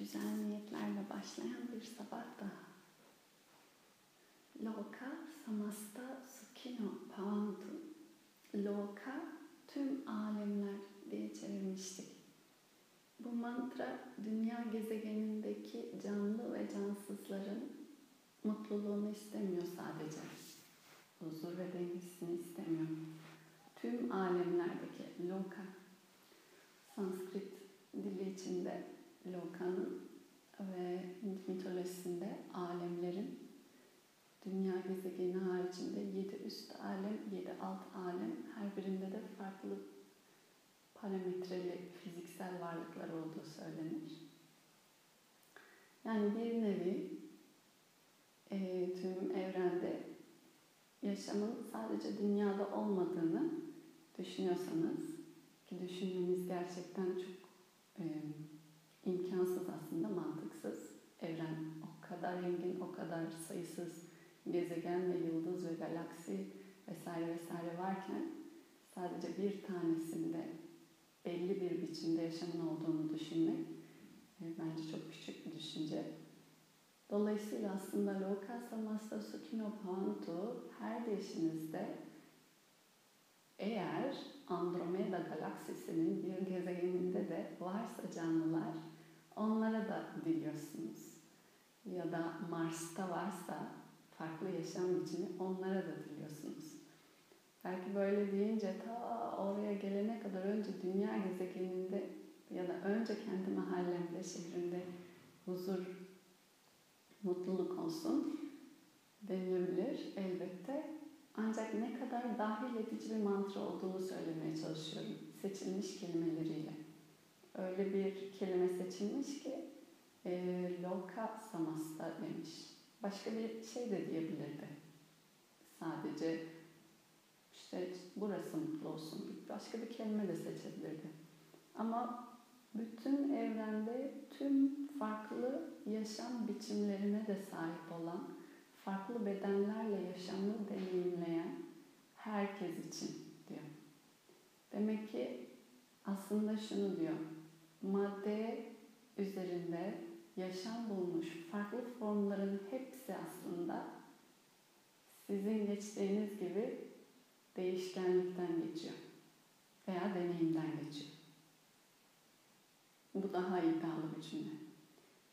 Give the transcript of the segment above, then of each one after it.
güzel niyetlerle başlayan bir sabah daha. Loka samasta sukino pavantu. Loka tüm alemler diye çevirmiştik. Bu mantra dünya gezegenindeki canlı ve cansızların mutluluğunu istemiyor sadece. Huzur ve dengesini istemiyor. Tüm alemlerdeki loka, Sanskrit dili içinde Loka'nın ve Hint mitolojisinde alemlerin dünya gezegeni haricinde yedi üst alem, yedi alt alem her birinde de farklı parametreli fiziksel varlıklar olduğu söylenir. Yani bir nevi e, tüm evrende yaşamın sadece dünyada olmadığını düşünüyorsanız ki düşünmeniz gerçekten çok e, imkansız aslında, mantıksız. Evren o kadar engin, o kadar sayısız gezegen ve yıldız ve galaksi vesaire vesaire varken sadece bir tanesinde belli bir biçimde yaşamın olduğunu düşünmek e, bence çok küçük bir düşünce. Dolayısıyla aslında Loka Samasta Sukino Pantu her değişinizde eğer Andromeda galaksisinin bir gezegeninde de varsa canlılar onlara da diliyorsunuz. Ya da Mars'ta varsa farklı yaşam biçimi onlara da diliyorsunuz. Belki böyle deyince ta oraya gelene kadar önce dünya gezegeninde ya da önce kendi mahallemde, şehrimde huzur, mutluluk olsun denilebilir elbette. Ancak ne kadar dahil edici bir mantra olduğunu söylemeye çalışıyorum seçilmiş kelimeleriyle. Öyle bir kelime seçilmiş ki e, loka samasta demiş. Başka bir şey de diyebilirdi. Sadece işte burası mutlu olsun. Başka bir kelime de seçebilirdi. Ama bütün evrende tüm farklı yaşam biçimlerine de sahip olan, farklı bedenlerle yaşamı deneyimleyen herkes için diyor. Demek ki aslında şunu diyor. Madde üzerinde yaşam bulmuş farklı formların hepsi aslında sizin geçtiğiniz gibi değişkenlikten geçiyor veya deneyimden geçiyor. Bu daha iddialı bir cümle.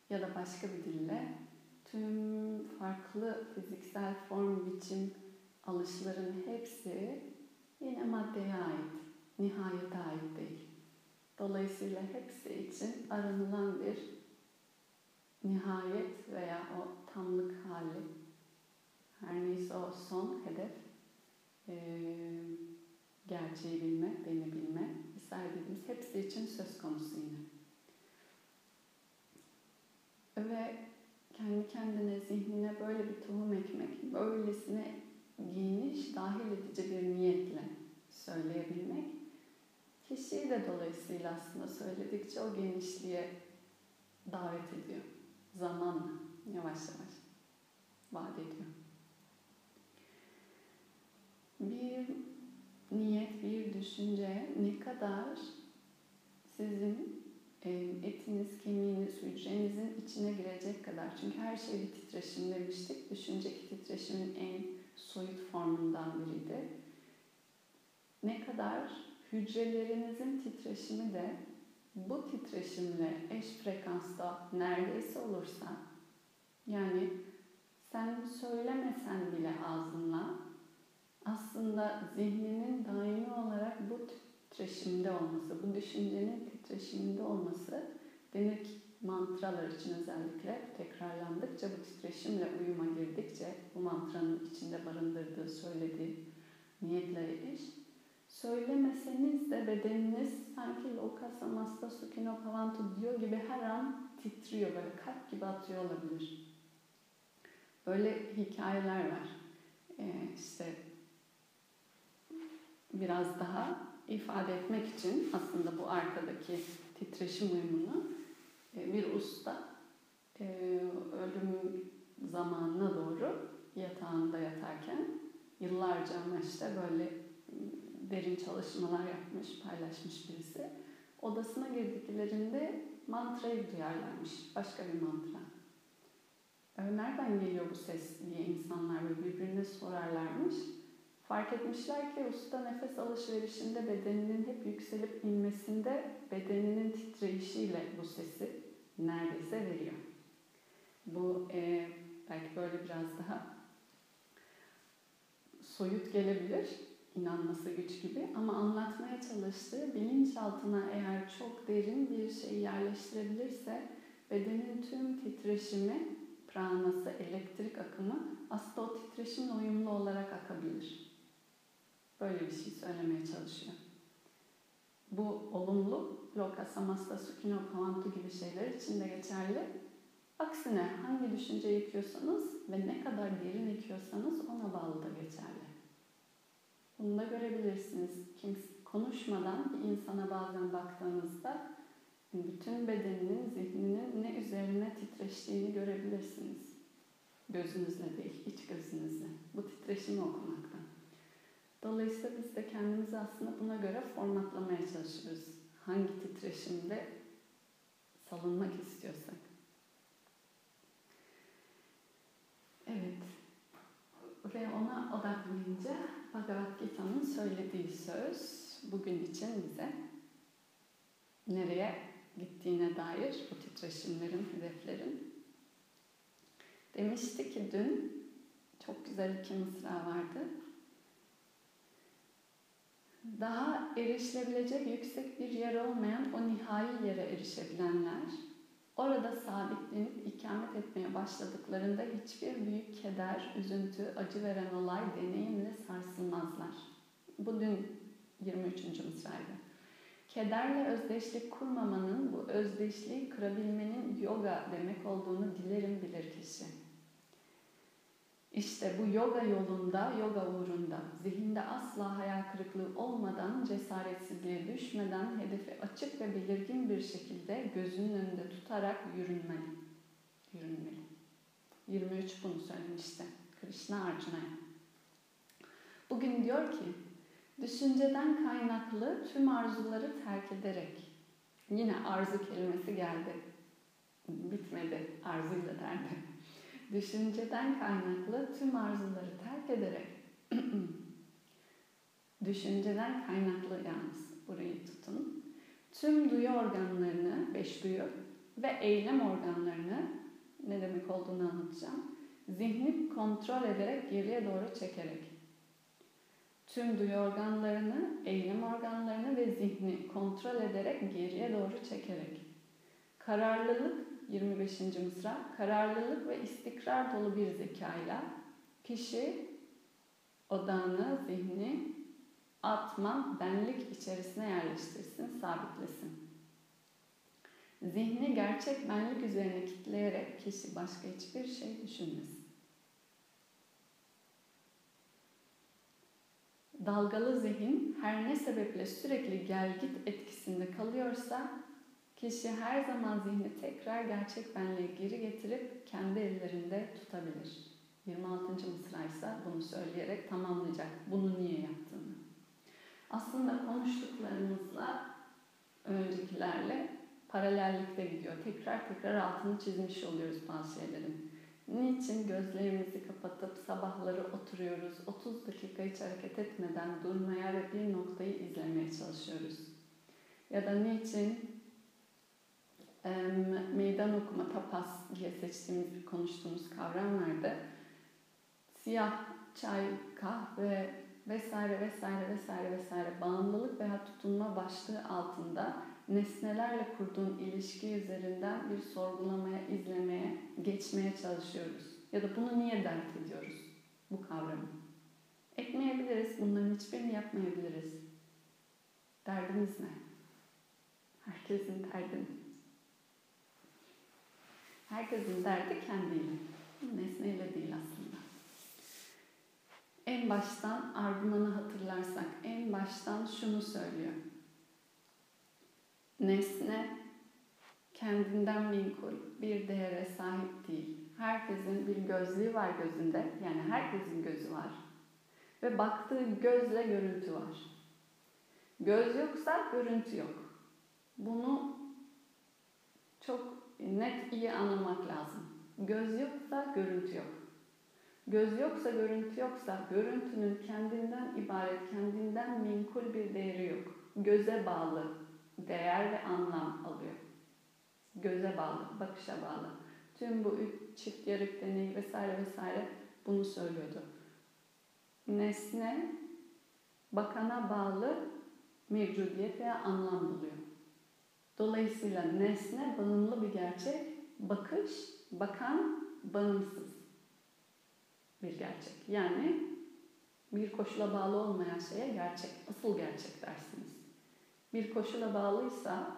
Ya da başka bir dille tüm farklı fiziksel form, biçim, alışların hepsi yine maddeye ait, nihayete ait değil. Dolayısıyla hepsi için aranılan bir nihayet veya o tamlık hali, her neyse o son hedef, e, gerçeği bilme, beni bilme vesaire dediğimiz hepsi için söz konusu yine. Ve kendi kendine, zihnine böyle bir tohum ekmek, böylesine geniş, dahil edici bir niyetle söyleyebilmek, kişiyi de dolayısıyla aslında söyledikçe o genişliğe davet ediyor. Zamanla, yavaş yavaş vaat ediyor. Bir niyet, bir düşünce ne kadar sizin etiniz, kemiğiniz, hücrenizin içine girecek kadar. Çünkü her şey bir titreşim demiştik. Düşünce titreşimin en soyut formundan biriydi. Ne kadar hücrelerinizin titreşimi de bu titreşimle eş frekansta neredeyse olursa yani sen söylemesen bile ağzınla aslında zihninin daimi olarak bu titreşimde olması, bu düşüncenin titreşiminde olması ki mantralar için özellikle tekrarlandıkça bu titreşimle uyuma girdikçe bu mantranın içinde barındırdığı söylediği niyetle eş söylemeseniz de bedeniniz sanki loka samasta sukino pavantu diyor gibi her an titriyor böyle kalp gibi atıyor olabilir. Böyle hikayeler var. Ee, işte biraz daha ifade etmek için aslında bu arkadaki titreşim uyumunu e, bir usta e, ölüm zamanına doğru yatağında yatarken yıllarca ama işte böyle derin çalışmalar yapmış, paylaşmış birisi. odasına girdiklerinde mantrayı duyarlarmış. Başka bir mantra. Nereden geliyor bu ses diye insanlar birbirine sorarlarmış. Fark etmişler ki usta nefes alışverişinde bedeninin hep yükselip inmesinde bedeninin titreyişiyle bu sesi neredeyse veriyor. Bu e, belki böyle biraz daha soyut gelebilir, inanması güç gibi ama anlatmaya çalıştığı bilinçaltına eğer çok derin bir şey yerleştirebilirse bedenin tüm titreşimi, pranası, elektrik akımı aslında o titreşimle uyumlu olarak akabilir. Böyle bir şey söylemeye çalışıyor. Bu olumlu loka, samasta, sukino, kavantu gibi şeyler için de geçerli. Aksine hangi düşünce yıkıyorsanız ve ne kadar derin yıkıyorsanız ona bağlı da geçerli. Bunu da görebilirsiniz. Kim konuşmadan bir insana bazen baktığınızda bütün bedeninin, zihninin ne üzerine titreştiğini görebilirsiniz. Gözünüzle değil, iç gözünüzle. Bu titreşimi okumaktan. Dolayısıyla biz de kendimizi aslında buna göre formatlamaya çalışıyoruz. Hangi titreşimde salınmak istiyorsak. Evet. Ve ona odaklayınca Bhagavad Gita'nın söylediği söz bugün için bize nereye gittiğine dair bu titreşimlerin, hedeflerin. Demişti ki dün çok güzel iki mısra vardı. Daha erişilebilecek yüksek bir yer olmayan o nihai yere erişebilenler Orada sabitlenip ikamet etmeye başladıklarında hiçbir büyük keder, üzüntü, acı veren olay deneyimle sarsılmazlar. Bu dün 23. mısraydı. Kederle özdeşlik kurmamanın, bu özdeşliği kırabilmenin yoga demek olduğunu dilerim bilir kişi. İşte bu yoga yolunda, yoga uğrunda, zihinde asla hayal kırıklığı olmadan, cesaretsizliğe düşmeden, hedefi açık ve belirgin bir şekilde gözünün önünde tutarak yürünmeli. Yürünmeli. 23 bunu söylemişti Krishna Arjuna'ya. Bugün diyor ki, düşünceden kaynaklı tüm arzuları terk ederek, yine arzu kelimesi geldi, bitmedi arzuyla derdi düşünceden kaynaklı tüm arzuları terk ederek düşünceden kaynaklı yalnız burayı tutun. Tüm duyu organlarını, beş duyu ve eylem organlarını ne demek olduğunu anlatacağım. Zihni kontrol ederek geriye doğru çekerek. Tüm duyu organlarını, eylem organlarını ve zihni kontrol ederek geriye doğru çekerek. Kararlılık 25. mısra kararlılık ve istikrar dolu bir zekayla kişi odağını, zihni atma, benlik içerisine yerleştirsin, sabitlesin. Zihni gerçek benlik üzerine kitleyerek kişi başka hiçbir şey düşünmesin. Dalgalı zihin her ne sebeple sürekli gel git etkisinde kalıyorsa Kişi her zaman zihni tekrar gerçek benliğe geri getirip kendi ellerinde tutabilir. 26. mısra ise bunu söyleyerek tamamlayacak. Bunu niye yaptığını. Aslında konuştuklarımızla öncekilerle paralellikte gidiyor. Tekrar tekrar altını çizmiş oluyoruz bazı şeylerin. Niçin gözlerimizi kapatıp sabahları oturuyoruz, 30 dakika hiç hareket etmeden durmaya ve bir noktayı izlemeye çalışıyoruz? Ya da niçin meydan okuma tapas diye seçtiğimiz bir konuştuğumuz kavram vardı. Siyah çay, kahve vesaire vesaire vesaire vesaire bağımlılık veya tutunma başlığı altında nesnelerle kurduğun ilişki üzerinden bir sorgulamaya, izlemeye, geçmeye çalışıyoruz. Ya da bunu niye dert ediyoruz bu kavramı? Etmeyebiliriz, bunların hiçbirini yapmayabiliriz. Derdimiz ne? Herkesin derdi Herkesin derdi kendiyle. Nesneyle değil aslında. En baştan Argunan'ı hatırlarsak en baştan şunu söylüyor. Nesne kendinden minkul bir değere sahip değil. Herkesin bir gözlüğü var gözünde. Yani herkesin gözü var. Ve baktığı gözle görüntü var. Göz yoksa görüntü yok. Bunu çok net iyi anlamak lazım. Göz yoksa görüntü yok. Göz yoksa görüntü yoksa görüntünün kendinden ibaret, kendinden minkul bir değeri yok. Göze bağlı değer ve anlam alıyor. Göze bağlı, bakışa bağlı. Tüm bu üç çift yarık deneyi vesaire vesaire bunu söylüyordu. Nesne bakana bağlı mevcudiyet veya anlam buluyor. Dolayısıyla nesne bağımlı bir gerçek, bakış, bakan bağımsız bir gerçek. Yani bir koşula bağlı olmayan şeye gerçek, asıl gerçek dersiniz. Bir koşula bağlıysa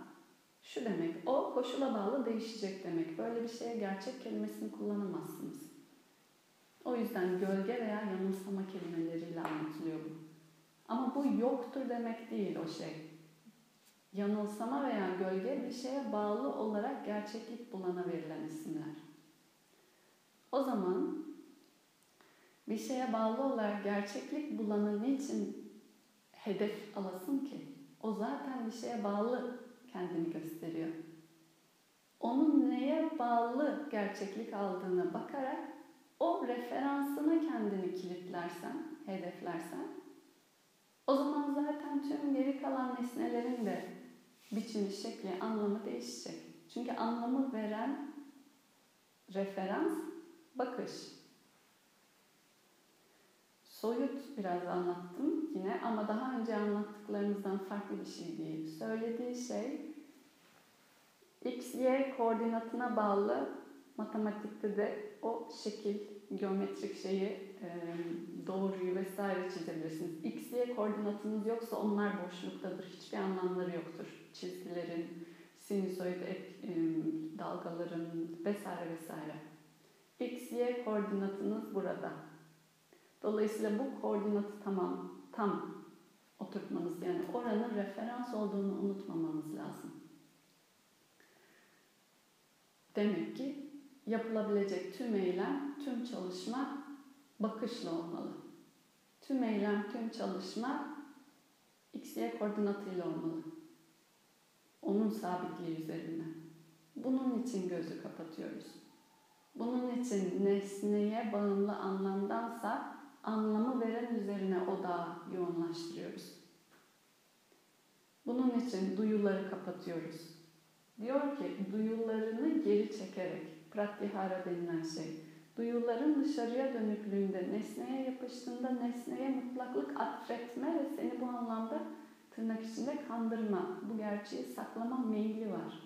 şu demek, o koşula bağlı değişecek demek. Böyle bir şeye gerçek kelimesini kullanamazsınız. O yüzden gölge veya yanılsama kelimeleriyle anlatılıyor bu. Ama bu yoktur demek değil o şey. Yanılsama veya gölge bir şeye bağlı olarak gerçeklik bulana verilen isimler. O zaman bir şeye bağlı olarak gerçeklik bulanı niçin hedef alasın ki? O zaten bir şeye bağlı kendini gösteriyor. Onun neye bağlı gerçeklik aldığına bakarak o referansına kendini kilitlersen, hedeflersen o zaman zaten tüm geri kalan nesnelerin de biçimi, şekli, anlamı değişecek. Çünkü anlamı veren referans bakış. Soyut biraz anlattım yine ama daha önce anlattıklarımızdan farklı bir şey değil. Söylediği şey x, y koordinatına bağlı matematikte de o şekil, geometrik şeyi, doğruyu vesaire çizebilirsiniz. X, Y koordinatınız yoksa onlar boşluktadır. Hiçbir anlamları yoktur. Çizgilerin, sinüsoid dalgaların vesaire vesaire. X, Y koordinatınız burada. Dolayısıyla bu koordinatı tamam, tam oturtmanız yani oranın referans olduğunu unutmamanız lazım. Demek ki yapılabilecek tüm eylem, tüm çalışma bakışla olmalı. Tüm eylem, tüm çalışma x, y koordinatıyla olmalı. Onun sabitliği üzerine. Bunun için gözü kapatıyoruz. Bunun için nesneye bağımlı anlamdansa anlamı veren üzerine odağı yoğunlaştırıyoruz. Bunun için duyuları kapatıyoruz. Diyor ki duyularını geri çekerek, pratyahara denilen şey, duyuların dışarıya dönüklüğünde, nesneye yapıştığında nesneye mutlaklık atfetme ve seni bu anlamda tırnak içinde kandırma, bu gerçeği saklama meyli var.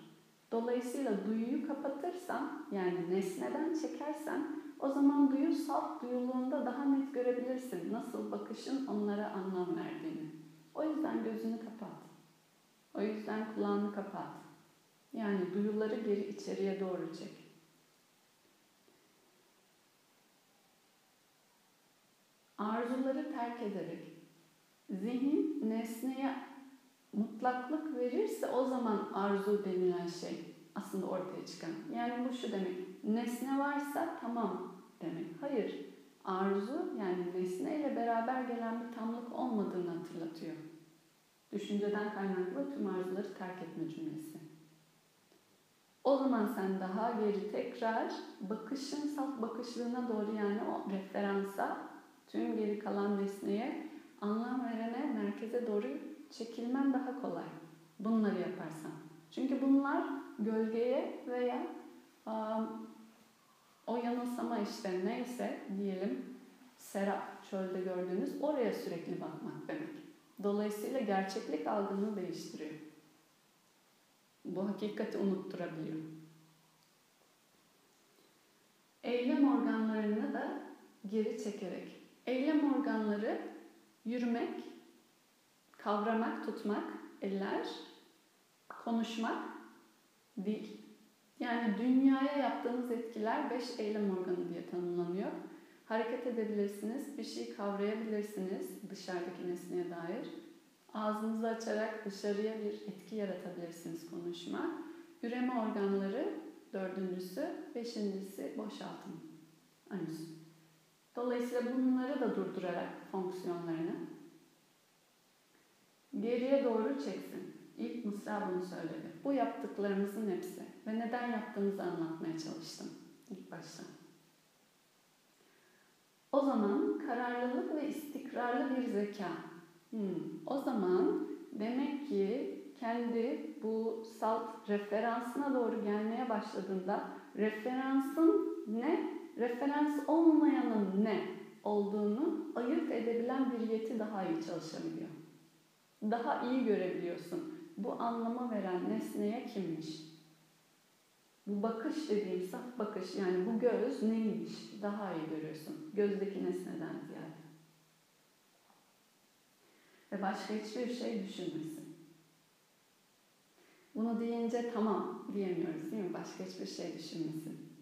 Dolayısıyla duyuyu kapatırsan, yani nesneden çekersen, o zaman duyu salt duyuluğunda daha net görebilirsin nasıl bakışın onlara anlam verdiğini. O yüzden gözünü kapat. O yüzden kulağını kapat. Yani duyuları geri içeriye doğru çek. Arzuları terk ederek zihin nesneye mutlaklık verirse o zaman arzu denilen şey aslında ortaya çıkan. Yani bu şu demek. Nesne varsa tamam demek. Hayır. Arzu yani nesneyle beraber gelen bir tamlık olmadığını hatırlatıyor. Düşünceden kaynaklı tüm arzuları terk etme cümlesi. O zaman sen daha geri tekrar bakışın salt bakışlığına doğru yani o referansa tüm geri kalan nesneye anlam verene merkeze doğru çekilmen daha kolay. Bunları yaparsan. Çünkü bunlar gölgeye veya um, o yanılsama işte neyse diyelim serap çölde gördüğünüz oraya sürekli bakmak demek. Dolayısıyla gerçeklik algını değiştiriyor. Bu hakikati unutturabiliyor. Eylem organlarını da geri çekerek. Eylem organları yürümek, kavramak, tutmak, eller, konuşmak, dil. Yani dünyaya yaptığınız etkiler beş eylem organı diye tanımlanıyor. Hareket edebilirsiniz, bir şey kavrayabilirsiniz dışarıdaki nesneye dair. Ağzınızı açarak dışarıya bir etki yaratabilirsiniz konuşma. Üreme organları dördüncüsü, beşincisi boşaltım. Anüs. Dolayısıyla bunları da durdurarak fonksiyonlarını geriye doğru çeksin. İlk mısra bunu söyledi. Bu yaptıklarımızın hepsi ve neden yaptığımızı anlatmaya çalıştım ilk başta. O zaman kararlılık ve istikrarlı bir zeka. Hmm. O zaman demek ki kendi bu salt referansına doğru gelmeye başladığında referansın ne, referans olmayanın ne olduğunu ayırt edebilen bir yeti daha iyi çalışabiliyor. Daha iyi görebiliyorsun. Bu anlama veren nesneye kimmiş? Bu bakış dediğim saf bakış yani bu göz neymiş? Daha iyi görüyorsun. Gözdeki nesneden ziyade. Ve başka hiçbir şey düşünmesin. Bunu deyince tamam diyemiyoruz değil mi? Başka hiçbir şey düşünmesin.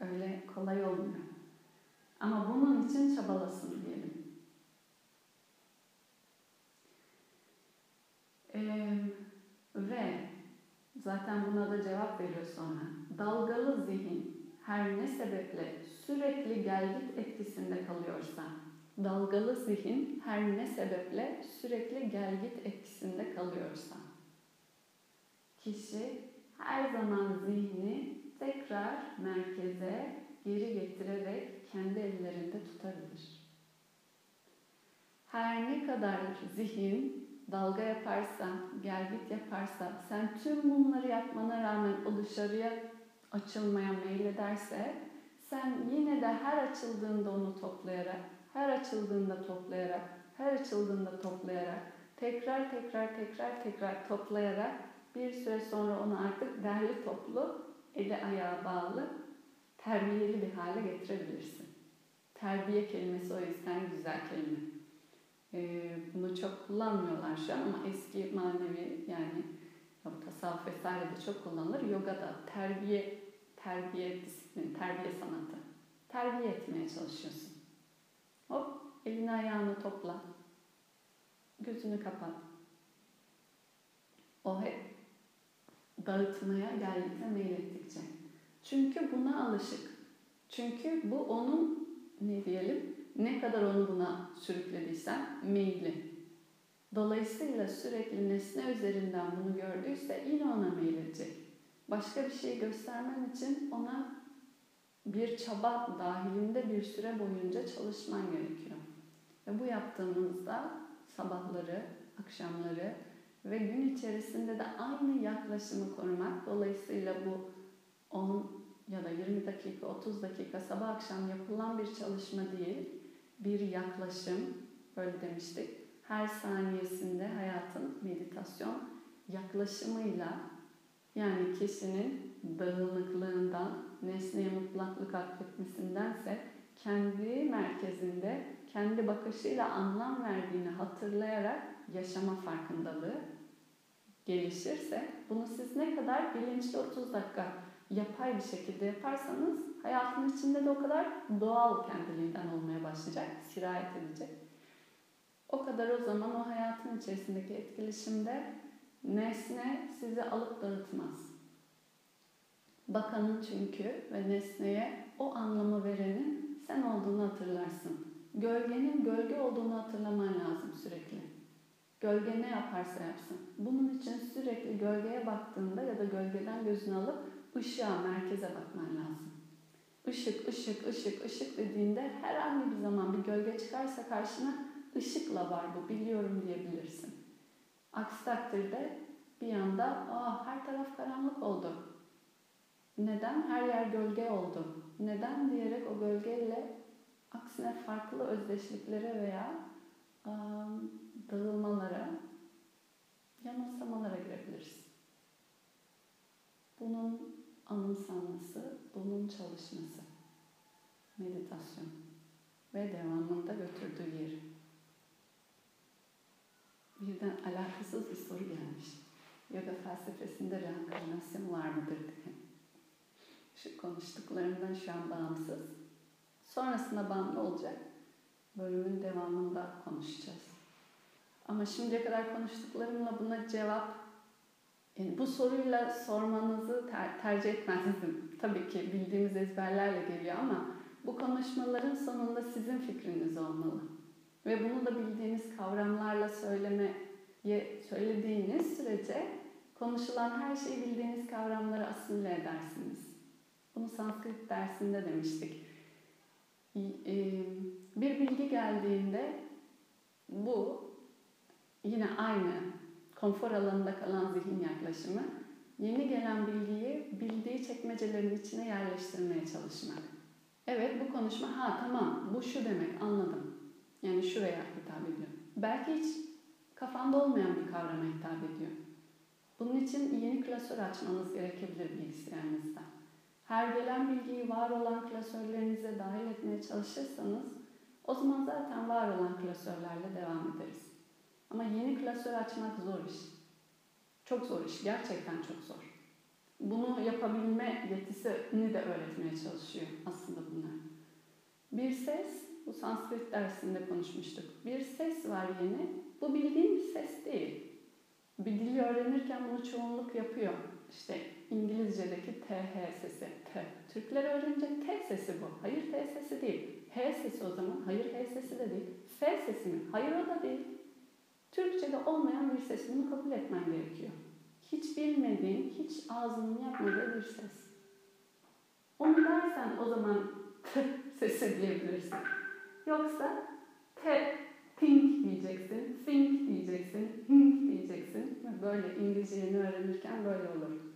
Öyle kolay olmuyor. Ama bunun için çabalasın diyelim. Ee, ve zaten buna da cevap veriyor sonra. Dalgalı zihin her ne sebeple sürekli gelgit etkisinde kalıyorsa, dalgalı zihin her ne sebeple sürekli gelgit etkisinde kalıyorsa, kişi her zaman zihni tekrar merkeze geri getirerek kendi ellerinde tutabilir. Her ne kadar zihin dalga yaparsa, gelgit yaparsa, sen tüm bunları yapmana rağmen o dışarıya açılmaya meylederse, sen yine de her açıldığında onu toplayarak, her açıldığında toplayarak, her açıldığında toplayarak, tekrar tekrar tekrar tekrar toplayarak bir süre sonra onu artık derli toplu, eli ayağı bağlı, terbiyeli bir hale getirebilirsin. Terbiye kelimesi o yüzden güzel kelime. Ee, bunu çok kullanmıyorlar şu an ama eski manevi yani tasavvuf vesaire de çok kullanılır. Yoga da terbiye, terbiye disiplin, terbiye sanatı. Terbiye etmeye çalışıyorsun. Hop elini ayağını topla. Gözünü kapat. O hep dağıtmaya, geldikçe meylettikçe. Çünkü buna alışık. Çünkü bu onun ne diyelim ne kadar onu buna sürüklediysen meyli. Dolayısıyla sürekli nesne üzerinden bunu gördüyse yine ona meyledecek. Başka bir şey göstermen için ona bir çaba dahilinde bir süre boyunca çalışman gerekiyor. Ve bu yaptığımızda sabahları, akşamları ve gün içerisinde de aynı yaklaşımı korumak. Dolayısıyla bu 10 ya da 20 dakika, 30 dakika sabah akşam yapılan bir çalışma değil, bir yaklaşım, böyle demiştik. Her saniyesinde hayatın meditasyon yaklaşımıyla yani kişinin dağınıklığından, nesneye mutlaklık atfetmesindense kendi merkezinde, kendi bakışıyla anlam verdiğini hatırlayarak yaşama farkındalığı gelişirse bunu siz ne kadar bilinçli 30 dakika yapay bir şekilde yaparsanız hayatın içinde de o kadar doğal kendiliğinden olmaya başlayacak, sirayet edecek. O kadar o zaman o hayatın içerisindeki etkileşimde nesne sizi alıp dağıtmaz. Bakanın çünkü ve nesneye o anlamı verenin sen olduğunu hatırlarsın. Gölgenin gölge olduğunu hatırlaman lazım sürekli. Gölge ne yaparsa yapsın. Bunun için sürekli gölgeye baktığında ya da gölgeden gözünü alıp ışığa, merkeze bakman lazım. Işık, ışık, ışık, ışık dediğinde herhangi bir zaman bir gölge çıkarsa karşına ışıkla var bu, biliyorum diyebilirsin. Aksi takdirde bir anda Aa, her taraf karanlık oldu. Neden? Her yer gölge oldu. Neden diyerek o gölgeyle aksine farklı özdeşliklere veya um, dağılmalara, yanılsamalara girebilirsin. Bunun anımsanması, bunun çalışması. Meditasyon ve devamında götürdüğü yer. Birden alakasız bir soru gelmiş. Yoga felsefesinde reenkarnasyon var mıdır diye. Şu konuştuklarımdan şu an bağımsız. Sonrasında bağımlı olacak. Bölümün devamında konuşacağız. Ama şimdiye kadar konuştuklarımla buna cevap yani bu soruyla sormanızı ter- tercih etmezdim. Tabii ki bildiğimiz ezberlerle geliyor ama bu konuşmaların sonunda sizin fikriniz olmalı. Ve bunu da bildiğiniz kavramlarla söyleme söylediğiniz sürece konuşulan her şeyi bildiğiniz kavramları asimile edersiniz. Bunu Sanskrit dersinde demiştik. Bir bilgi geldiğinde bu yine aynı konfor alanında kalan zihin yaklaşımı yeni gelen bilgiyi bildiği çekmecelerin içine yerleştirmeye çalışmak. Evet bu konuşma ha tamam bu şu demek anladım. Yani şuraya hitap ediyor. Belki hiç kafanda olmayan bir kavrama hitap ediyor. Bunun için yeni klasör açmanız gerekebilir bilgisayarınızda. Her gelen bilgiyi var olan klasörlerinize dahil etmeye çalışırsanız o zaman zaten var olan klasörlerle devam ederiz. Ama yeni klasör açmak zor iş. Çok zor iş. Gerçekten çok zor. Bunu yapabilme yetisini de öğretmeye çalışıyor aslında bunlar. Bir ses, bu Sanskrit dersinde konuşmuştuk. Bir ses var yeni. Bu bildiğin bir ses değil. Bir dili öğrenirken bunu çoğunluk yapıyor. İşte İngilizce'deki TH sesi, T. Türkler öğrenince T sesi bu. Hayır T sesi değil. H sesi o zaman. Hayır H sesi de değil. F sesi mi? Hayır o da değil. Türkçe'de olmayan bir ses. Bunu kabul etmen gerekiyor. Hiç bilmediğin, hiç ağzının yapmadığı bir ses. Onu dersen o zaman T sesi diyebilirsin. Yoksa T, think diyeceksin, think diyeceksin, think diyeceksin. Böyle İngilizceyi öğrenirken böyle olur.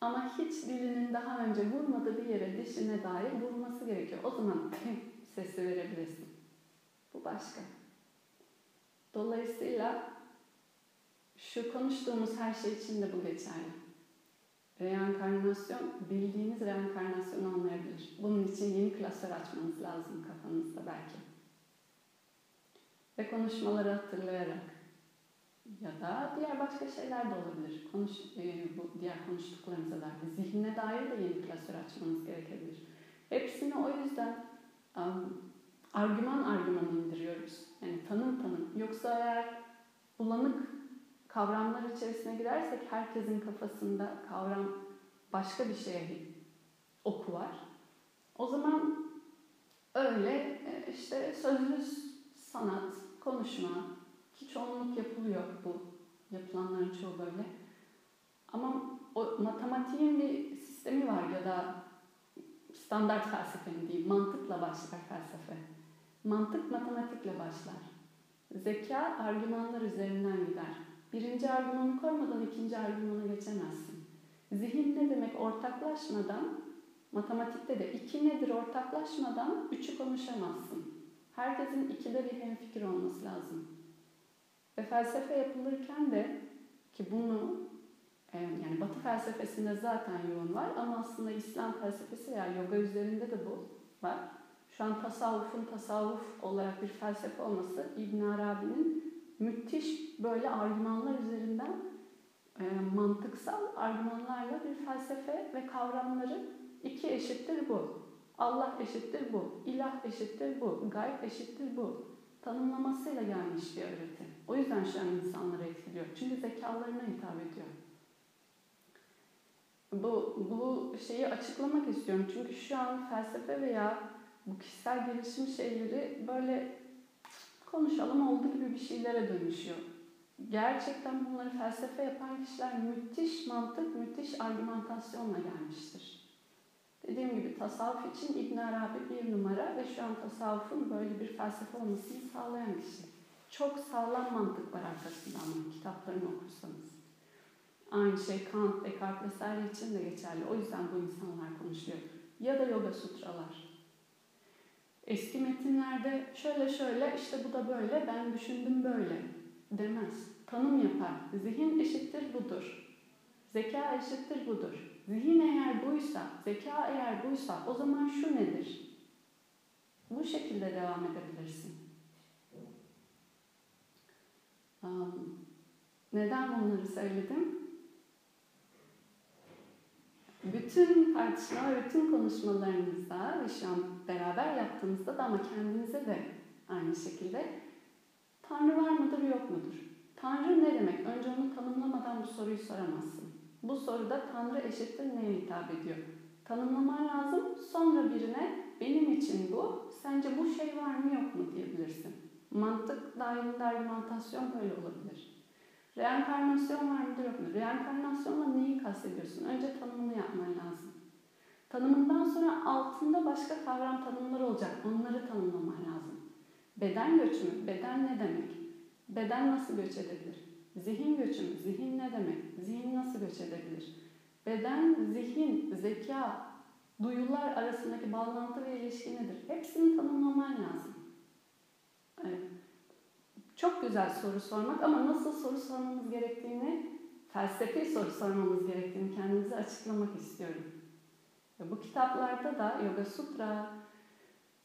Ama hiç dilinin daha önce vurmadığı bir yere dişine dair vurması gerekiyor. O zaman sesi verebilirsin. Bu başka. Dolayısıyla şu konuştuğumuz her şey için de bu geçerli. Reenkarnasyon bildiğiniz reenkarnasyonu anlayabilir. Bunun için yeni klasör açmanız lazım kafanızda belki. Ve konuşmaları hatırlayarak ya da diğer başka şeyler de olabilir. Konuş, e, bu diğer konuştuklarımıza dair. Zihnine dair de yeni klasör açmanız gerekebilir. Hepsini o yüzden um, argüman argüman indiriyoruz. Yani tanım tanım. Yoksa eğer bulanık kavramlar içerisine girersek herkesin kafasında kavram başka bir şeye oku var. O zaman öyle e, işte sözlü sanat, konuşma ki çoğunluk yapılıyor bu yapılanların çoğu böyle. Ama o matematiğin bir sistemi var ya da standart felsefenin değil, mantıkla başlar felsefe. Mantık matematikle başlar. Zeka argümanlar üzerinden gider. Birinci argümanı koymadan ikinci argümana geçemezsin. Zihin ne demek ortaklaşmadan, matematikte de iki nedir ortaklaşmadan üçü konuşamazsın. Herkesin ikide bir hemfikir olması lazım. Ve felsefe yapılırken de ki bunu yani Batı felsefesinde zaten yoğun var ama aslında İslam felsefesi veya yoga üzerinde de bu var. Şu an tasavvufun tasavvuf olarak bir felsefe olması İbn Arabi'nin müthiş böyle argümanlar üzerinden e, mantıksal argümanlarla bir felsefe ve kavramları iki eşittir bu. Allah eşittir bu, ilah eşittir bu, gayb eşittir bu. Tanımlamasıyla gelmiş bir öğreti. O yüzden şu an insanları etkiliyor. Çünkü zekalarına hitap ediyor. Bu, bu şeyi açıklamak istiyorum. Çünkü şu an felsefe veya bu kişisel gelişim şeyleri böyle konuşalım oldu gibi bir şeylere dönüşüyor. Gerçekten bunları felsefe yapan kişiler müthiş mantık, müthiş argümantasyonla gelmiştir. Dediğim gibi tasavvuf için İbn Arabi bir numara ve şu an tasavvufun böyle bir felsefe olmasını sağlayan kişi. Çok sağlam mantık var arkasında ama kitaplarını okursanız. Aynı şey Kant, Descartes vesaire için de geçerli. O yüzden bu insanlar konuşuyor. Ya da yoga sutralar. Eski metinlerde şöyle şöyle işte bu da böyle ben düşündüm böyle demez. Tanım yapar. Zihin eşittir budur. Zeka eşittir budur. Zihin eğer buysa, zeka eğer buysa o zaman şu nedir? Bu şekilde devam edebilirsin. Neden bunları söyledim? bütün tartışma bütün konuşmalarınızda ve şu an beraber yaptığınızda da ama kendinize de aynı şekilde Tanrı var mıdır yok mudur? Tanrı ne demek? Önce onu tanımlamadan bu soruyu soramazsın. Bu soruda Tanrı eşittir neye hitap ediyor? Tanımlaman lazım. Sonra birine benim için bu, sence bu şey var mı yok mu diyebilirsin. Mantık dahilinde argümantasyon böyle olabilir. Reenkarnasyon var mıdır yok mu? Reenkarnasyonla neyi kastediyorsun? Önce tanımını yapman lazım. Tanımından sonra altında başka kavram tanımları olacak. Onları tanımlaman lazım. Beden göçü mü? Beden ne demek? Beden nasıl göç edebilir? Zihin göçü mü? Zihin ne demek? Zihin nasıl göç edebilir? Beden, zihin, zeka, duyular arasındaki bağlantı ve ilişki nedir? Hepsini tanımlaman lazım. Evet. Çok güzel soru sormak ama nasıl soru sormamız gerektiğini, felsefi soru sormamız gerektiğini kendinize açıklamak istiyorum. Bu kitaplarda da Yoga Sutra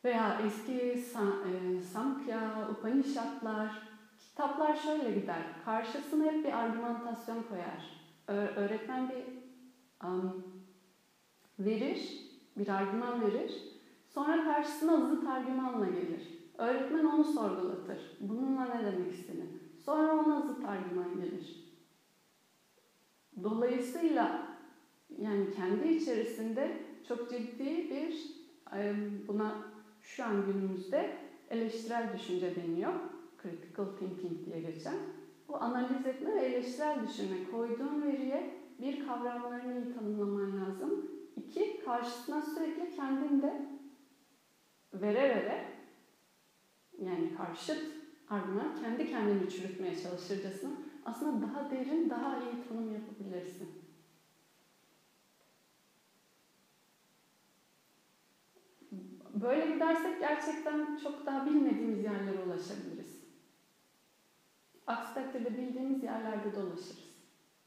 veya eski e, Samkhya, Upanishadlar, kitaplar şöyle gider. Karşısına hep bir argümantasyon koyar. Öğretmen bir um, verir, bir argüman verir. Sonra karşısına zıt argümanla gelir. Öğretmen onu sorgulatır. Bununla ne demek istedin? Sonra ona zıt argüman gelir. Dolayısıyla yani kendi içerisinde çok ciddi bir buna şu an günümüzde eleştirel düşünce deniyor. Critical thinking diye geçen. Bu analiz etme ve eleştirel düşünme. Koyduğun veriye bir kavramlarını iyi tanımlaman lazım. İki, karşısına sürekli kendin de vere vere yani karşıt argüman kendi kendini çürütmeye çalışırcasına aslında daha derin, daha iyi tanım yapabilirsin. Böyle gidersek gerçekten çok daha bilmediğimiz yerlere ulaşabiliriz. Aksi takdirde bildiğimiz yerlerde dolaşırız.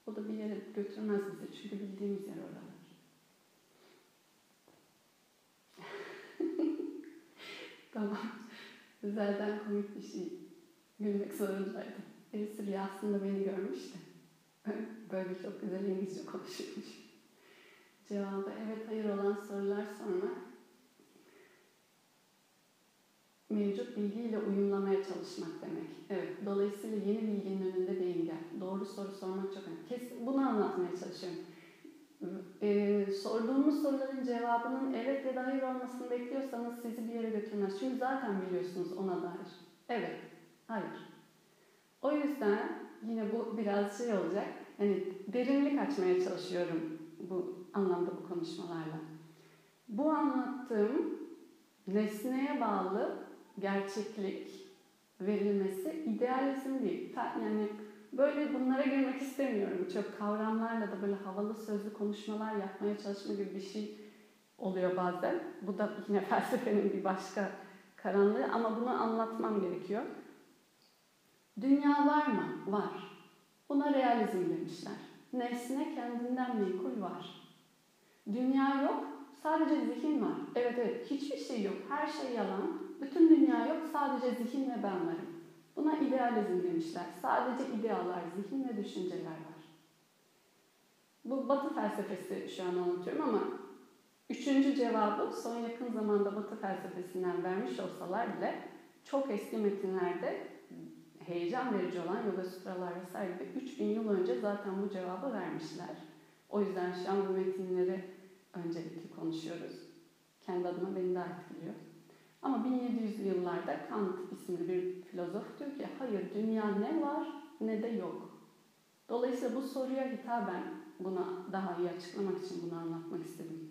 O da bir yere götürmez bizi çünkü bildiğimiz yer oralar. tamam. Zaten komik bir şey. Gülmek zorundaydım. Birisi rüyasında beni görmüştü. Böyle çok güzel İngilizce konuşuyormuş. Cevabı evet hayır olan sorular sormak mevcut bilgiyle uyumlamaya çalışmak demek. Evet, dolayısıyla yeni bilginin önünde bir engel. Doğru soru sormak çok önemli. Kesin bunu anlatmaya çalışıyorum. Ee, sorduğumuz soruların cevabının evet ya da hayır olmasını bekliyorsanız sizi bir yere götürmez. Çünkü zaten biliyorsunuz ona dair. Evet, hayır. O yüzden yine bu biraz şey olacak. Yani derinlik açmaya çalışıyorum bu anlamda bu konuşmalarla. Bu anlattığım nesneye bağlı gerçeklik verilmesi idealizm değil. Yani böyle bunlara girmek istemiyorum. Çok kavramlarla da böyle havalı sözlü konuşmalar yapmaya çalışma gibi bir şey oluyor bazen. Bu da yine felsefenin bir başka karanlığı ama bunu anlatmam gerekiyor. Dünya var mı? Var. Buna realizm demişler. Nesne kendinden menkul var. Dünya yok, sadece zihin var. Evet evet, hiçbir şey yok, her şey yalan. Bütün dünya yok, sadece zihin ve ben varım. Buna idealizm demişler. Sadece idealar, zihin ve düşünceler var. Bu Batı felsefesi şu an anlatıyorum ama üçüncü cevabı son yakın zamanda Batı felsefesinden vermiş olsalar bile çok eski metinlerde heyecan verici olan Yoga Sutralar vesaire 3000 yıl önce zaten bu cevabı vermişler. O yüzden şu an bu metinleri öncelikli konuşuyoruz. Kendi adıma beni daha etkiliyor. Ama 1700'lü yıllarda Kant isimli bir filozof diyor ki hayır dünya ne var ne de yok. Dolayısıyla bu soruya hitaben buna daha iyi açıklamak için bunu anlatmak istedim.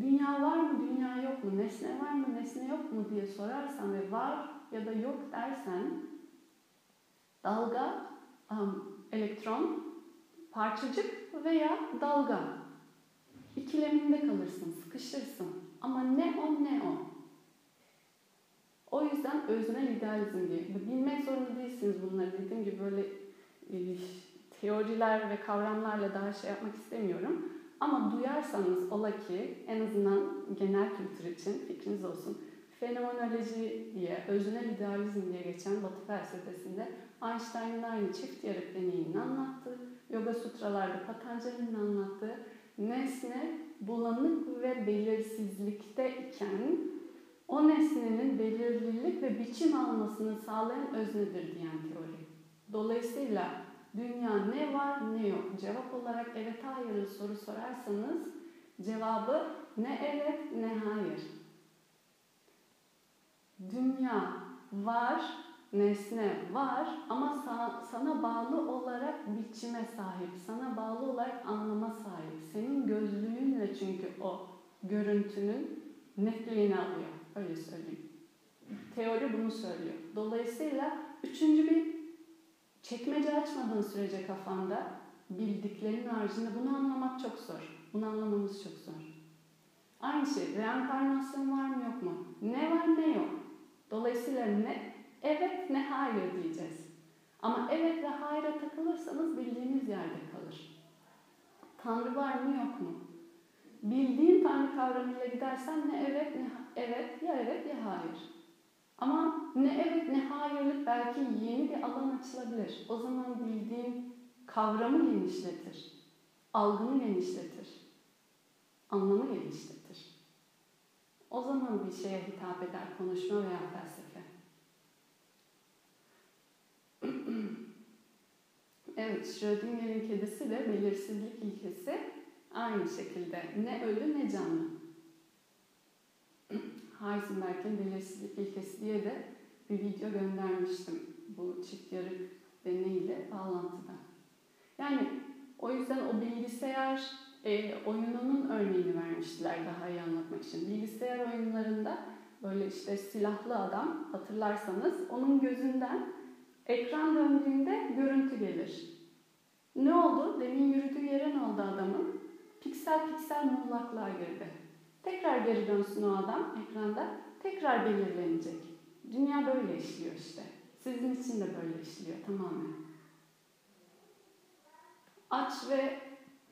Dünya var mı, dünya yok mu, nesne var mı, nesne yok mu diye sorarsan ve var ya da yok dersen dalga, elektron, parçacık veya dalga ikileminde kalırsın, sıkışırsın. Ama ne o ne o. O yüzden öznel idealizm diye. Bilmek zorunda değilsiniz bunları. Dediğim gibi böyle e, teoriler ve kavramlarla daha şey yapmak istemiyorum. Ama duyarsanız ola ki en azından genel kültür için fikriniz olsun. Fenomenoloji diye, öznel idealizm diye geçen Batı felsefesinde Einstein'ın aynı çift yarık deneyini anlattı. Yoga Sutralarda Patanjali'nin anlattığı nesne bulanık ve belirsizlikte iken o nesnenin belirlilik ve biçim almasını sağlayan öznedir diyen teori. Dolayısıyla dünya ne var ne yok. Cevap olarak evet hayır soru sorarsanız cevabı ne evet ne hayır. Dünya var, nesne var ama sana bağlı olarak biçime sahip, sana bağlı olarak anlama sahip. Senin gözlüğünle çünkü o görüntünün netliğini alıyor. Öyle söyleyeyim. Teori bunu söylüyor. Dolayısıyla üçüncü bir çekmece açmadığın sürece kafanda bildiklerinin haricinde bunu anlamak çok zor. Bunu anlamamız çok zor. Aynı şey, reenkarnasyon var mı yok mu? Ne var ne yok. Dolayısıyla ne evet ne hayır diyeceğiz. Ama evet ve hayır'a takılırsanız bildiğiniz yerde kalır. Tanrı var mı yok mu? Bildiğin Tanrı kavramıyla gidersen ne evet ne evet ya evet ya hayır. Ama ne evet ne hayırlık belki yeni bir alan açılabilir. O zaman bildiğin kavramı genişletir. Algını genişletir. Anlamı genişletir. O zaman bir şeye hitap eder konuşma veya felsefe. evet, Schrödinger'in kedisi de belirsizlik ilkesi aynı şekilde ne ölü ne canlı. Heisenberg'in belirsizlik ilkesi diye de bir video göndermiştim bu çift yarık deneyiyle bağlantıda. Yani o yüzden o bilgisayar e, oyununun örneğini vermiştiler daha iyi anlatmak için. Bilgisayar oyunlarında böyle işte silahlı adam hatırlarsanız onun gözünden ekran döndüğünde görüntü gelir. Ne oldu? Demin yürüdüğü yere ne oldu adamın? Piksel piksel muğlaklığa girdi. Tekrar geri dönsün o adam ekranda. Tekrar belirlenecek. Dünya böyle işliyor işte. Sizin için de böyle işliyor tamamen. Aç ve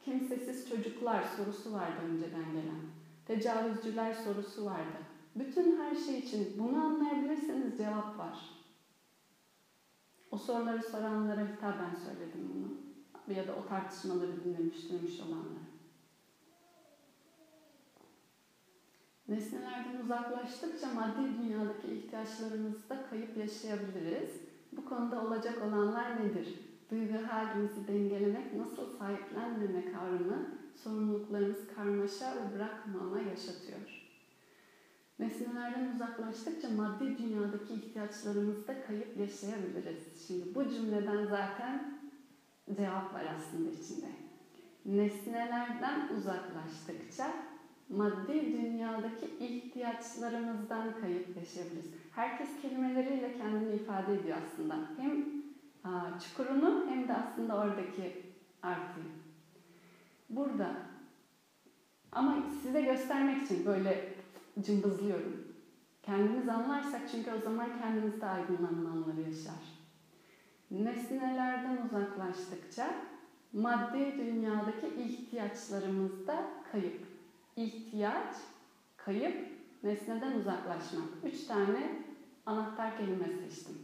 kimsesiz çocuklar sorusu vardı önceden gelen. Tecavüzcüler sorusu vardı. Bütün her şey için bunu anlayabilirseniz cevap var. O soruları soranlara hitaben söyledim bunu. Ya da o tartışmaları dinlemiş, duymuş olanlara. Nesnelerden uzaklaştıkça maddi dünyadaki ihtiyaçlarımızda kayıp yaşayabiliriz. Bu konuda olacak olanlar nedir? Duygu halimizi dengelemek, nasıl sahiplenmeme kavramı sorumluluklarımız karmaşa ve bırakmama yaşatıyor. Nesnelerden uzaklaştıkça maddi dünyadaki ihtiyaçlarımızda kayıp yaşayabiliriz. Şimdi bu cümleden zaten cevap var aslında içinde. Nesnelerden uzaklaştıkça maddi dünyadaki ihtiyaçlarımızdan kayıp yaşayabiliriz. Herkes kelimeleriyle kendini ifade ediyor aslında. Hem çukurunu hem de aslında oradaki artıyı. Burada ama size göstermek için böyle cımbızlıyorum. Kendimiz anlarsak çünkü o zaman kendimizde aydınlanma anları yaşar. Nesnelerden uzaklaştıkça maddi dünyadaki ihtiyaçlarımızda kayıp. İhtiyaç, kayıp, nesneden uzaklaşmak. Üç tane anahtar kelime seçtim.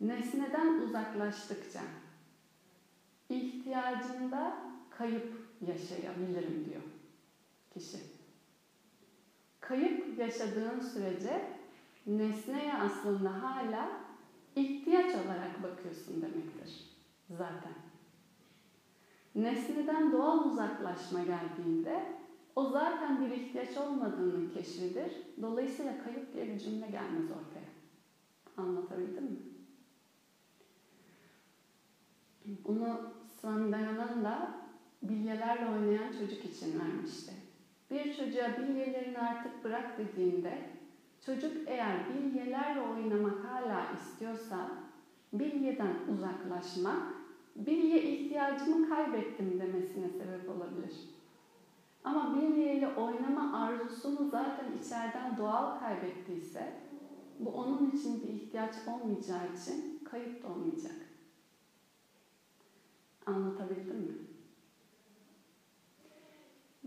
Nesneden uzaklaştıkça ihtiyacında kayıp yaşayabilirim diyor kişi. Kayıp yaşadığın sürece nesneye aslında hala ihtiyaç olarak bakıyorsun demektir zaten. Nesneden doğal uzaklaşma geldiğinde o zaten bir ihtiyaç olmadığının keşfidir. Dolayısıyla kayıp diye bir cümle gelmez ortaya. Anlatabildim mi? Bunu Swami Dayananda bilyelerle oynayan çocuk için vermişti. Bir çocuğa bilyelerini artık bırak dediğinde çocuk eğer bilyelerle oynamak hala istiyorsa bilyeden uzaklaşmak bilye ihtiyacımı kaybettim demesine sebep olabilir. Ama bilyeyle oynama arzusunu zaten içeriden doğal kaybettiyse bu onun için bir ihtiyaç olmayacağı için kayıp da olmayacak. Anlatabildim mi?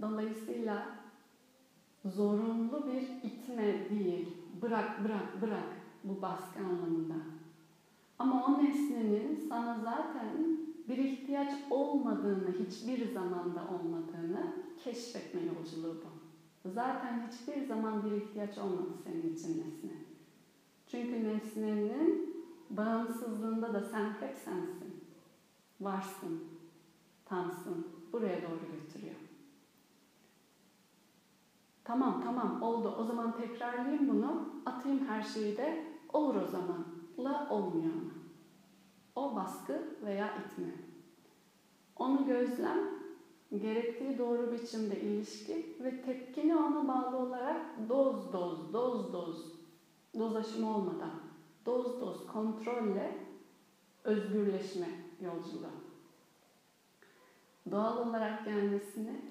Dolayısıyla zorunlu bir itme değil, bırak bırak bırak bu baskı anlamında. Ama o nesnenin sana zaten bir ihtiyaç olmadığını, hiçbir zamanda olmadığını keşfetme yolculuğu bu. Zaten hiçbir zaman bir ihtiyaç olmadı senin için nesne. Çünkü nesnenin bağımsızlığında da sen hep sensin. Varsın, tamsın, buraya doğru götürüyor. Tamam tamam oldu. O zaman tekrarlayayım bunu. Atayım her şeyi de olur o zaman. La olmuyor ama. O baskı veya itme. Onu gözlem, gerektiği doğru biçimde ilişki ve tepkini ona bağlı olarak doz doz, doz doz, doz aşımı olmadan, doz doz kontrolle özgürleşme yolculuğu. Doğal olarak gelmesini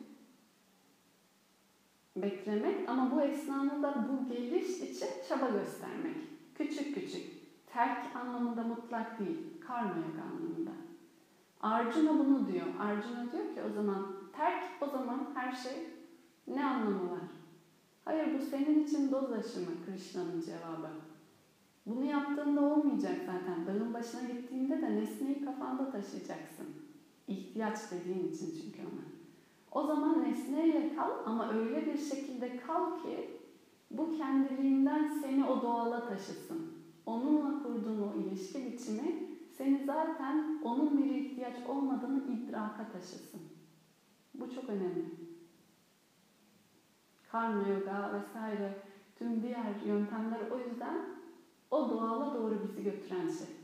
beklemek ama bu esnada da bu geliş için çaba göstermek. Küçük küçük. Terk anlamında mutlak değil. Karma yok anlamında. Arjuna bunu diyor. Arjuna diyor ki o zaman terk o zaman her şey ne anlamı var? Hayır bu senin için doz aşımı Krishna'nın cevabı. Bunu yaptığında olmayacak zaten. Dağın başına gittiğinde de nesneyi kafanda taşıyacaksın. İhtiyaç dediğin için çünkü ona. O zaman nesneyle kal ama öyle bir şekilde kal ki bu kendiliğinden seni o doğala taşısın. Onunla kurduğun o ilişki biçimi seni zaten onun bir ihtiyaç olmadığını idraka taşısın. Bu çok önemli. Karma yoga vesaire tüm diğer yöntemler o yüzden o doğala doğru bizi götüren şey.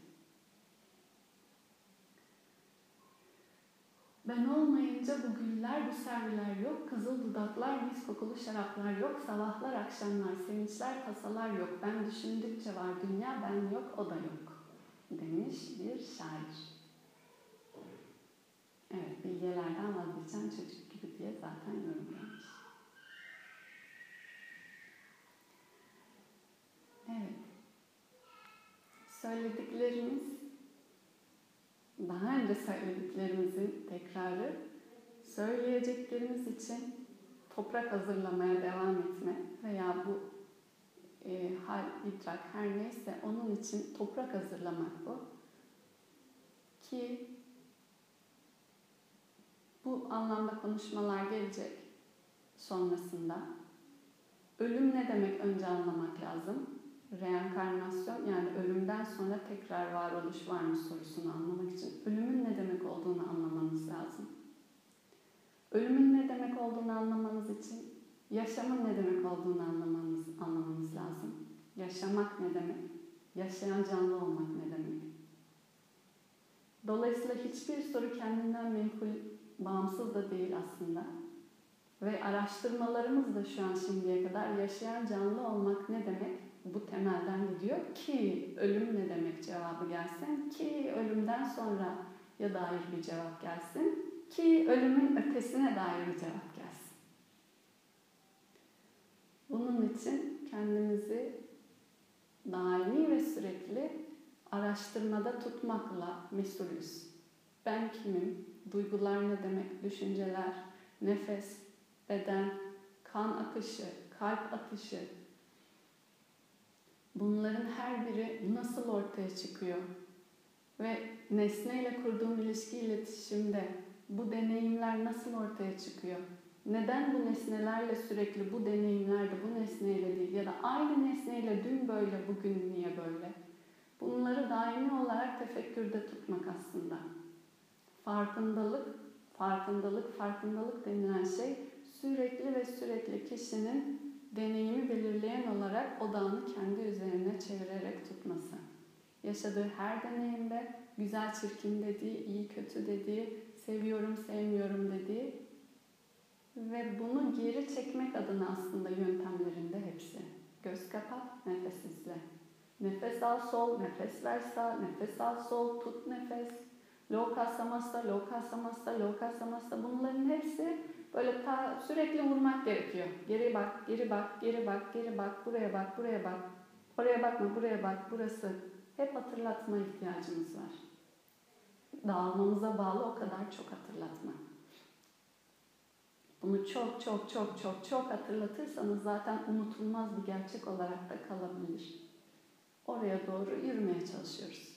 Ben olmayınca bu güller, bu serviler yok, kızıl dudaklar, mis kokulu şaraplar yok, sabahlar, akşamlar, sevinçler, tasalar yok. Ben düşündükçe var dünya, ben yok, o da yok. Demiş bir şair. Evet, bilgelerden vazgeçen çocuk gibi diye zaten yorumlamış. Evet. Söylediklerimiz daha önce söylediklerimizin tekrarı, söyleyeceklerimiz için toprak hazırlamaya devam etme veya bu e, hal, idrak her neyse onun için toprak hazırlamak bu. Ki bu anlamda konuşmalar gelecek sonrasında. Ölüm ne demek önce anlamak lazım reenkarnasyon yani ölümden sonra tekrar varoluş var mı sorusunu anlamak için ölümün ne demek olduğunu anlamanız lazım. Ölümün ne demek olduğunu anlamanız için yaşamın ne demek olduğunu anlamanız, anlamanız lazım. Yaşamak ne demek? Yaşayan canlı olmak ne demek? Dolayısıyla hiçbir soru kendinden menkul, bağımsız da değil aslında. Ve araştırmalarımız da şu an şimdiye kadar yaşayan canlı olmak ne demek? Bu temelden gidiyor ki ölüm ne demek cevabı gelsin ki ölümden sonra ya dair bir cevap gelsin ki ölümün ötesine dair bir cevap gelsin. Bunun için kendimizi daimi ve sürekli araştırmada tutmakla mesulüz. Ben kimim? Duygular ne demek? Düşünceler, nefes, beden, kan akışı, kalp atışı, Bunların her biri nasıl ortaya çıkıyor? Ve nesneyle kurduğum ilişki iletişimde bu deneyimler nasıl ortaya çıkıyor? Neden bu nesnelerle sürekli bu deneyimlerde bu nesneyle değil ya da aynı nesneyle dün böyle bugün niye böyle? Bunları daimi olarak tefekkürde tutmak aslında. Farkındalık, farkındalık, farkındalık denilen şey sürekli ve sürekli kişinin deneyimi belirleyen olarak odağını kendi üzerine çevirerek tutması. Yaşadığı her deneyimde güzel çirkin dediği, iyi kötü dediği, seviyorum sevmiyorum dediği ve bunu geri çekmek adına aslında yöntemlerinde hepsi. Göz kapat, nefes izle. Nefes al sol, nefes ver sağ, nefes al sol, tut nefes. Loka samasta, loka samasta, loka samasta bunların hepsi Böyle ta, sürekli vurmak gerekiyor. Geri bak, geri bak, geri bak, geri bak, buraya bak, buraya bak. Oraya bakma, buraya bak, burası. Hep hatırlatma ihtiyacımız var. Dağılmamıza bağlı o kadar çok hatırlatma. Bunu çok çok çok çok çok hatırlatırsanız zaten unutulmaz bir gerçek olarak da kalabilir. Oraya doğru yürümeye çalışıyoruz.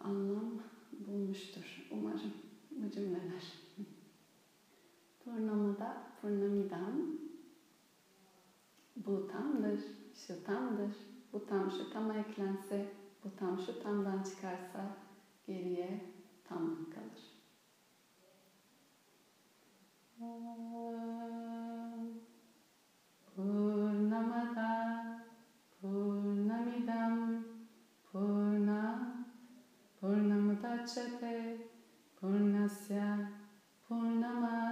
Anlam bulmuştur umarım bu cümleler. Burnumda burnumdan bu tamdır, şu tamdır, bu tam şu tama eklense, bu tam şu tamdan çıkarsa geriye tam kalır. Purnamada Purnamidam. Purna Purnamudacchate Purnasya Purnama.